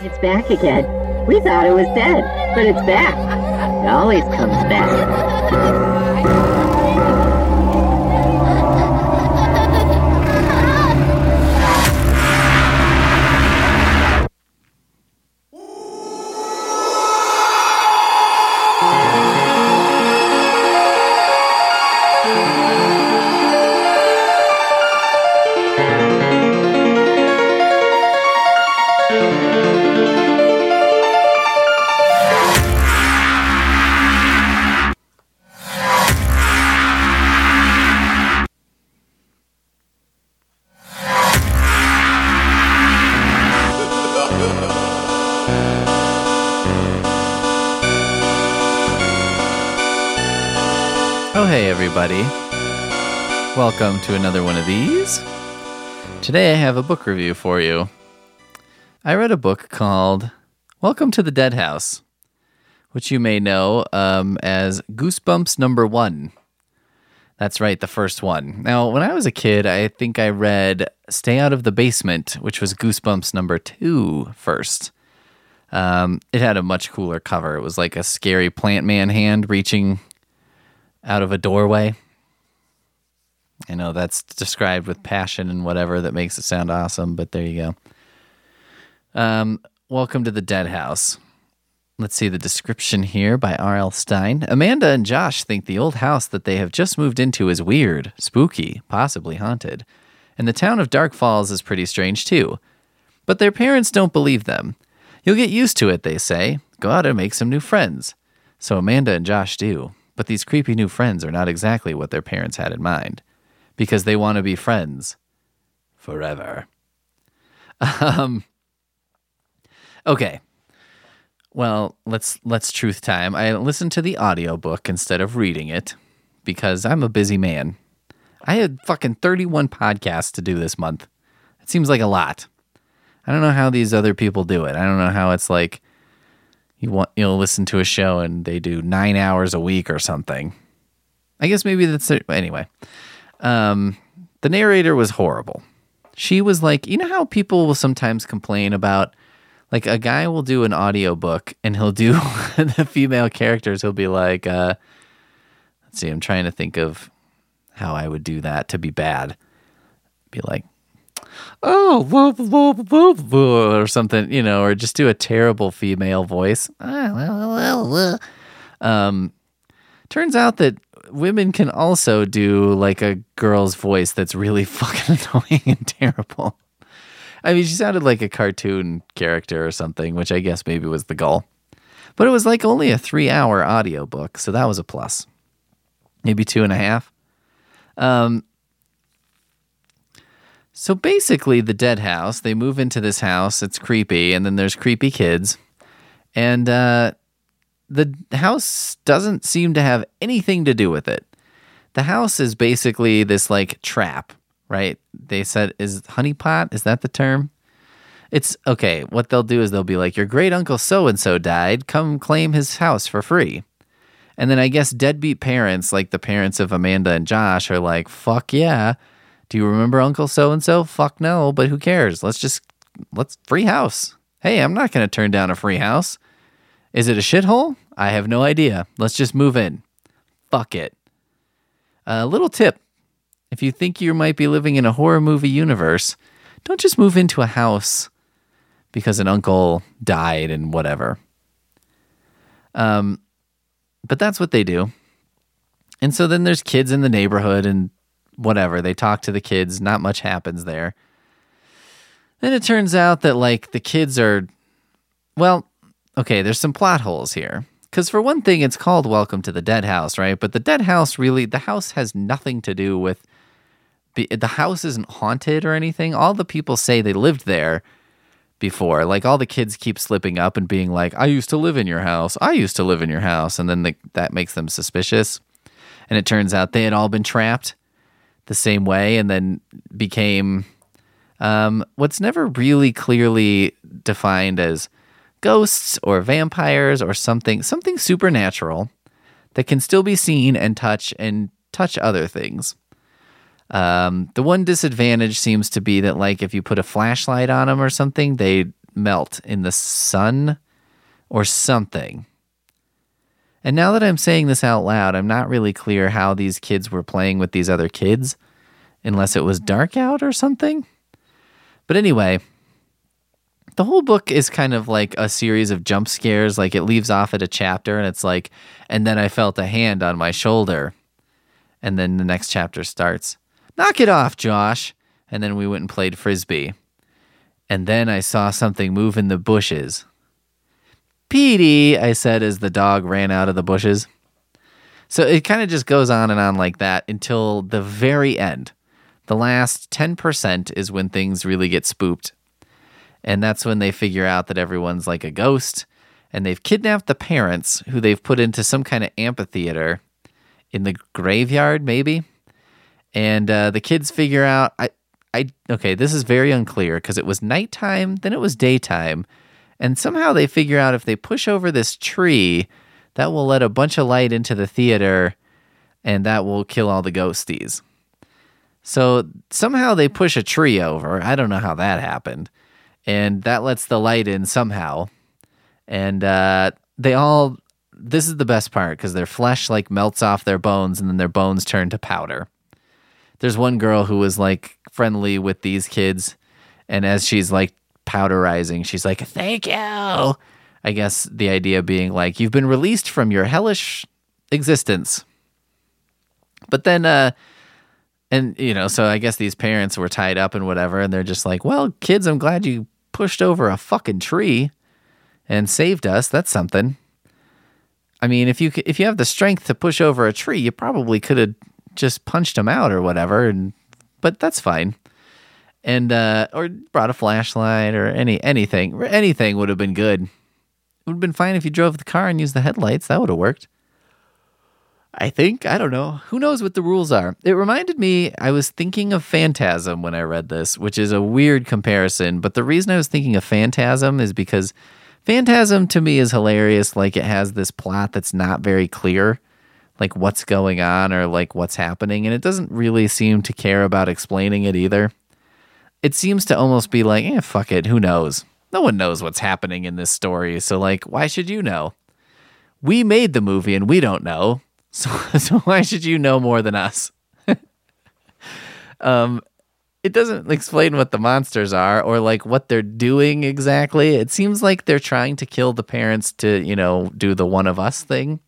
It's back again. We thought it was dead, but it's back. It always comes back. Oh, hey, everybody. Welcome to another one of these. Today I have a book review for you. I read a book called Welcome to the Dead House, which you may know um, as Goosebumps Number One. That's right, the first one. Now, when I was a kid, I think I read Stay Out of the Basement, which was Goosebumps Number Two first. Um, it had a much cooler cover. It was like a scary plant man hand reaching out of a doorway. I know that's described with passion and whatever that makes it sound awesome, but there you go. Um, welcome to the Dead House. Let's see the description here by R.L. Stine. Amanda and Josh think the old house that they have just moved into is weird, spooky, possibly haunted. And the town of Dark Falls is pretty strange too. But their parents don't believe them. You'll get used to it, they say. Go out and make some new friends. So Amanda and Josh do. But these creepy new friends are not exactly what their parents had in mind. Because they want to be friends forever. Um, okay. Well, let's let's truth time. I listened to the audiobook instead of reading it because I'm a busy man. I had fucking 31 podcasts to do this month. It seems like a lot. I don't know how these other people do it. I don't know how it's like you want you'll listen to a show and they do 9 hours a week or something. I guess maybe that's it. Anyway. Um the narrator was horrible. She was like, you know how people will sometimes complain about like a guy will do an audiobook and he'll do the female characters he'll be like uh let's see i'm trying to think of how i would do that to be bad be like oh whoa, whoa, whoa, whoa," or something you know or just do a terrible female voice um turns out that women can also do like a girl's voice that's really fucking annoying and terrible I mean, she sounded like a cartoon character or something, which I guess maybe was the goal. But it was like only a three hour audiobook, so that was a plus. Maybe two and a half. Um, so basically, the dead house, they move into this house, it's creepy, and then there's creepy kids. And uh, the house doesn't seem to have anything to do with it. The house is basically this like trap right? They said, is honeypot, is that the term? It's okay. What they'll do is they'll be like, your great uncle so and so died. Come claim his house for free. And then I guess deadbeat parents, like the parents of Amanda and Josh, are like, fuck yeah. Do you remember Uncle so and so? Fuck no, but who cares? Let's just, let's free house. Hey, I'm not going to turn down a free house. Is it a shithole? I have no idea. Let's just move in. Fuck it. A little tip if you think you might be living in a horror movie universe, don't just move into a house because an uncle died and whatever. Um, but that's what they do. And so then there's kids in the neighborhood and whatever. They talk to the kids. Not much happens there. Then it turns out that, like, the kids are, well, okay, there's some plot holes here. Because for one thing, it's called Welcome to the Dead House, right? But the dead house really, the house has nothing to do with be, the house isn't haunted or anything. All the people say they lived there before. Like all the kids keep slipping up and being like, "I used to live in your house. I used to live in your house," and then the, that makes them suspicious. And it turns out they had all been trapped the same way, and then became um, what's never really clearly defined as ghosts or vampires or something something supernatural that can still be seen and touch and touch other things. Um, the one disadvantage seems to be that, like, if you put a flashlight on them or something, they melt in the sun or something. And now that I'm saying this out loud, I'm not really clear how these kids were playing with these other kids, unless it was dark out or something. But anyway, the whole book is kind of like a series of jump scares. Like it leaves off at a chapter and it's like, and then I felt a hand on my shoulder. And then the next chapter starts. Knock it off, Josh. And then we went and played frisbee. And then I saw something move in the bushes. Petey, I said as the dog ran out of the bushes. So it kind of just goes on and on like that until the very end. The last 10% is when things really get spooked. And that's when they figure out that everyone's like a ghost and they've kidnapped the parents who they've put into some kind of amphitheater in the graveyard, maybe. And uh, the kids figure out, I, I, okay, this is very unclear because it was nighttime, then it was daytime and somehow they figure out if they push over this tree, that will let a bunch of light into the theater and that will kill all the ghosties. So somehow they push a tree over. I don't know how that happened. And that lets the light in somehow. And uh, they all, this is the best part because their flesh like melts off their bones and then their bones turn to powder. There's one girl who was like friendly with these kids. And as she's like powderizing. She's like, "Thank you." I guess the idea being like you've been released from your hellish existence. But then uh and you know, so I guess these parents were tied up and whatever and they're just like, "Well, kids, I'm glad you pushed over a fucking tree and saved us. That's something." I mean, if you if you have the strength to push over a tree, you probably could have just punched him out or whatever and but that's fine and uh, or brought a flashlight or any anything. Anything would have been good. It would have been fine if you drove the car and used the headlights. That would have worked. I think. I don't know. Who knows what the rules are? It reminded me, I was thinking of Phantasm when I read this, which is a weird comparison. But the reason I was thinking of Phantasm is because Phantasm to me is hilarious. Like it has this plot that's not very clear, like what's going on or like what's happening. And it doesn't really seem to care about explaining it either it seems to almost be like, eh, fuck it, who knows? No one knows what's happening in this story, so like, why should you know? We made the movie and we don't know, so so why should you know more than us? um, it doesn't explain what the monsters are or like what they're doing exactly. It seems like they're trying to kill the parents to, you know, do the one of us thing,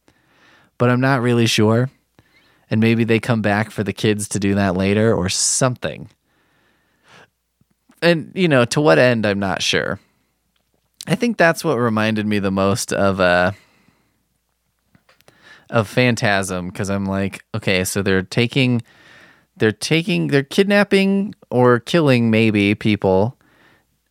but I'm not really sure. And maybe they come back for the kids to do that later or something and you know, to what end, I'm not sure. I think that's what reminded me the most of uh of Phantasm because I'm like, okay, so they're taking they're taking they're kidnapping or killing maybe people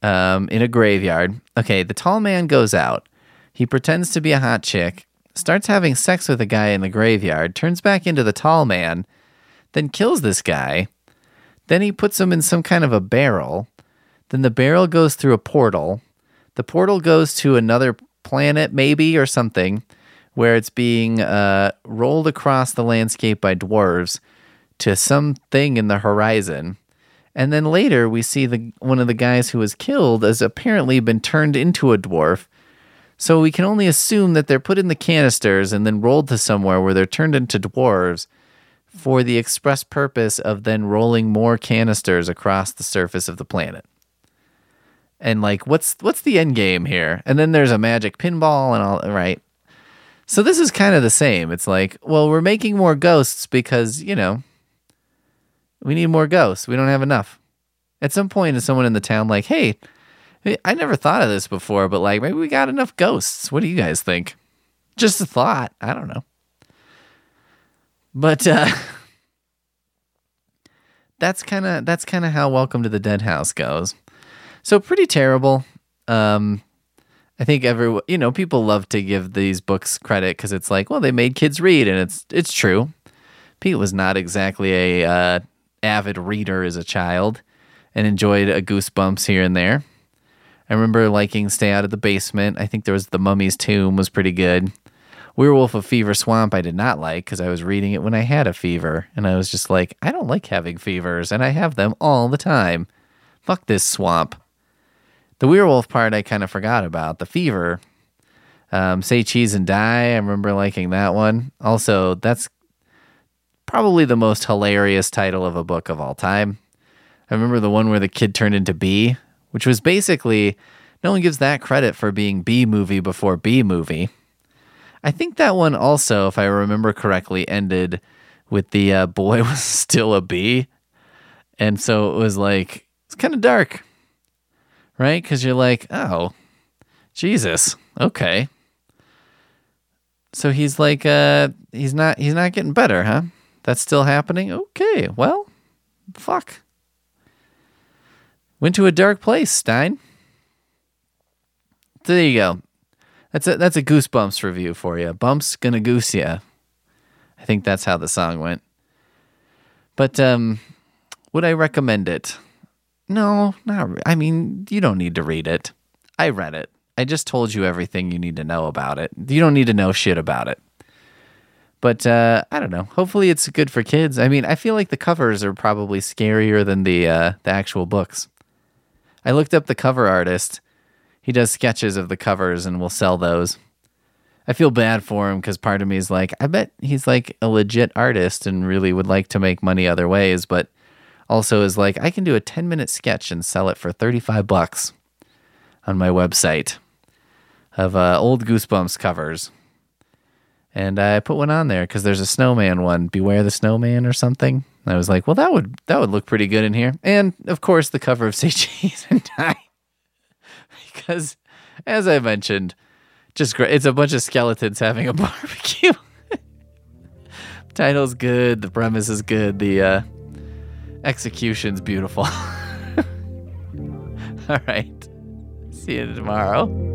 um, in a graveyard. Okay, the tall man goes out. He pretends to be a hot chick, starts having sex with a guy in the graveyard, turns back into the tall man, then kills this guy. Then he puts him in some kind of a barrel. Then the barrel goes through a portal. The portal goes to another planet, maybe, or something, where it's being uh, rolled across the landscape by dwarves to something in the horizon. And then later, we see the one of the guys who was killed has apparently been turned into a dwarf. So we can only assume that they're put in the canisters and then rolled to somewhere where they're turned into dwarves for the express purpose of then rolling more canisters across the surface of the planet and like what's what's the end game here? And then there's a magic pinball and all right? So this is kind of the same. It's like well we're making more ghosts because you know we need more ghosts. We don't have enough. At some point is someone in the town like hey i never thought of this before but like maybe we got enough ghosts. What do you guys think? Just a thought. I don't know. But uh that's kind of that's kind of how welcome to the dead house goes so pretty terrible. Um, I think every you know people love to give these books credit because it's like, well, they made kids read, and it's it's true. Pete was not exactly a uh, avid reader as a child, and enjoyed a Goosebumps here and there. I remember liking Stay Out of the Basement. I think there was The Mummy's Tomb was pretty good. Werewolf of Fever Swamp I did not like because I was reading it when I had a fever, and I was just like, I don't like having fevers, and I have them all the time. Fuck this swamp. The werewolf part I kind of forgot about. The fever. Um, Say cheese and die. I remember liking that one. Also, that's probably the most hilarious title of a book of all time. I remember the one where the kid turned into bee, which was basically no one gives that credit for being B movie before B movie. I think that one also, if I remember correctly, ended with the uh, boy was still a bee. And so it was like, it's kind of dark, right? Because you're like, oh, Jesus, okay. So he's like, uh, he's not, he's not getting better, huh? That's still happening. Okay, well, fuck. Went to a dark place, Stine. So there you go. That's a that's a goosebumps review for you. Bumps gonna goose ya. I think that's how the song went. But um, would I recommend it? No, not. Re- I mean, you don't need to read it. I read it. I just told you everything you need to know about it. You don't need to know shit about it. But uh, I don't know. Hopefully, it's good for kids. I mean, I feel like the covers are probably scarier than the uh, the actual books. I looked up the cover artist. He does sketches of the covers and will sell those. I feel bad for him because part of me is like, I bet he's like a legit artist and really would like to make money other ways, but also is like, I can do a 10 minute sketch and sell it for 35 bucks on my website of uh, old Goosebumps covers. And I put one on there because there's a snowman one, Beware the Snowman or something. I was like, well, that would that would look pretty good in here. And of course, the cover of Say Cheese and Die, because as I mentioned, just great. It's a bunch of skeletons having a barbecue. Title's good. The premise is good. The uh, execution's beautiful. All right. See you tomorrow.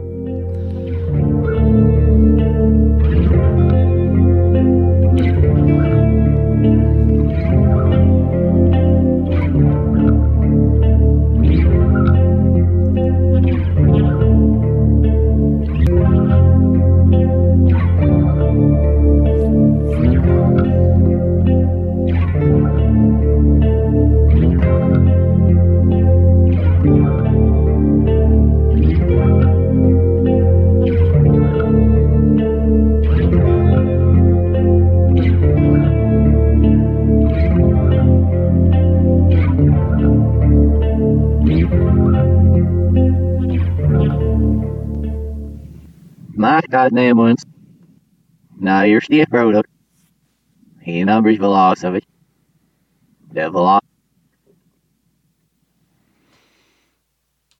My goddamn ones. Now here's the product. He numbers the velocity. The velocity.